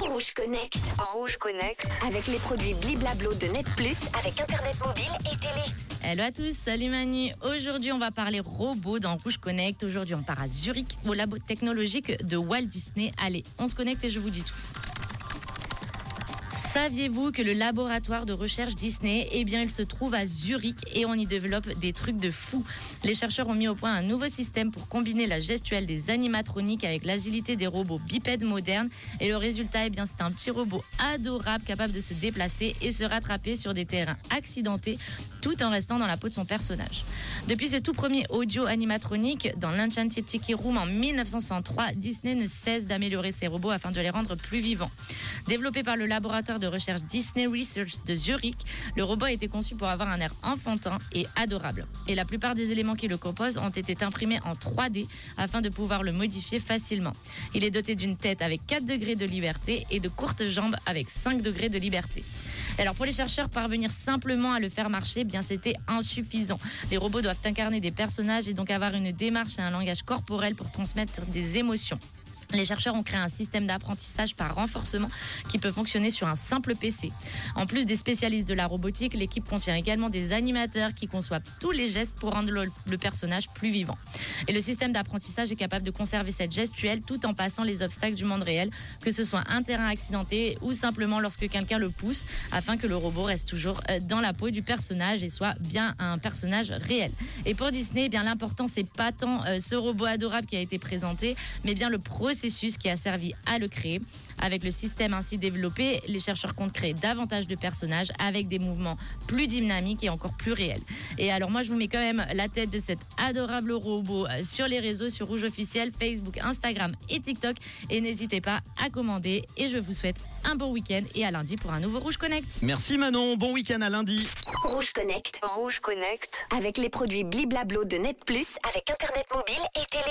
Rouge Connect. Rouge Connect. Avec les produits Bliblablo de Net Plus, avec Internet mobile et télé. Hello à tous, salut Manu. Aujourd'hui, on va parler robots dans Rouge Connect. Aujourd'hui, on part à Zurich, au labo technologique de Walt Disney. Allez, on se connecte et je vous dis tout. Saviez-vous que le laboratoire de recherche Disney, eh bien, il se trouve à Zurich et on y développe des trucs de fou? Les chercheurs ont mis au point un nouveau système pour combiner la gestuelle des animatroniques avec l'agilité des robots bipèdes modernes. Et le résultat, eh bien, c'est un petit robot adorable capable de se déplacer et se rattraper sur des terrains accidentés tout en restant dans la peau de son personnage. Depuis ses tout premiers audio animatroniques dans l'Enchanted Tiki Room en 1903, Disney ne cesse d'améliorer ses robots afin de les rendre plus vivants. Développé par le laboratoire de recherche Disney Research de Zurich, le robot a été conçu pour avoir un air enfantin et adorable. Et la plupart des éléments qui le composent ont été imprimés en 3D afin de pouvoir le modifier facilement. Il est doté d'une tête avec 4 degrés de liberté et de courtes jambes avec 5 degrés de liberté. Alors pour les chercheurs, parvenir simplement à le faire marcher, eh bien c'était insuffisant. Les robots doivent incarner des personnages et donc avoir une démarche et un langage corporel pour transmettre des émotions. Les chercheurs ont créé un système d'apprentissage par renforcement qui peut fonctionner sur un simple PC. En plus des spécialistes de la robotique, l'équipe contient également des animateurs qui conçoivent tous les gestes pour rendre le, personnage plus vivant. Et le système d'apprentissage est capable de conserver cette gestuelle tout en passant les obstacles du monde réel, que ce soit un terrain accidenté ou simplement lorsque quelqu'un le pousse, afin que le robot reste toujours euh, dans la peau du personnage et soit bien un personnage réel. Et pour Disney, eh bien l'important c'est pas tant euh, ce robot adorable qui a été présenté, mais bien le processus qui a servi à le créer. Avec le système ainsi développé, les chercheurs comptent créer davantage de personnages avec des mouvements plus dynamiques et encore plus réels. Et alors moi je vous mets quand même la tête de cet adorable robot euh, sur les réseaux, sur Rouge Officiel, Facebook, Instagram et TikTok. Et n'hésitez pas à commander et je vous souhaite un bon week-end et à lundi pour un nouveau Rouge Connect. Merci Manon, bon week-end à lundi. Rouge Connect. Rouge Connect. Avec les produits Bliblablo de Net Plus, avec Internet mobile et télé.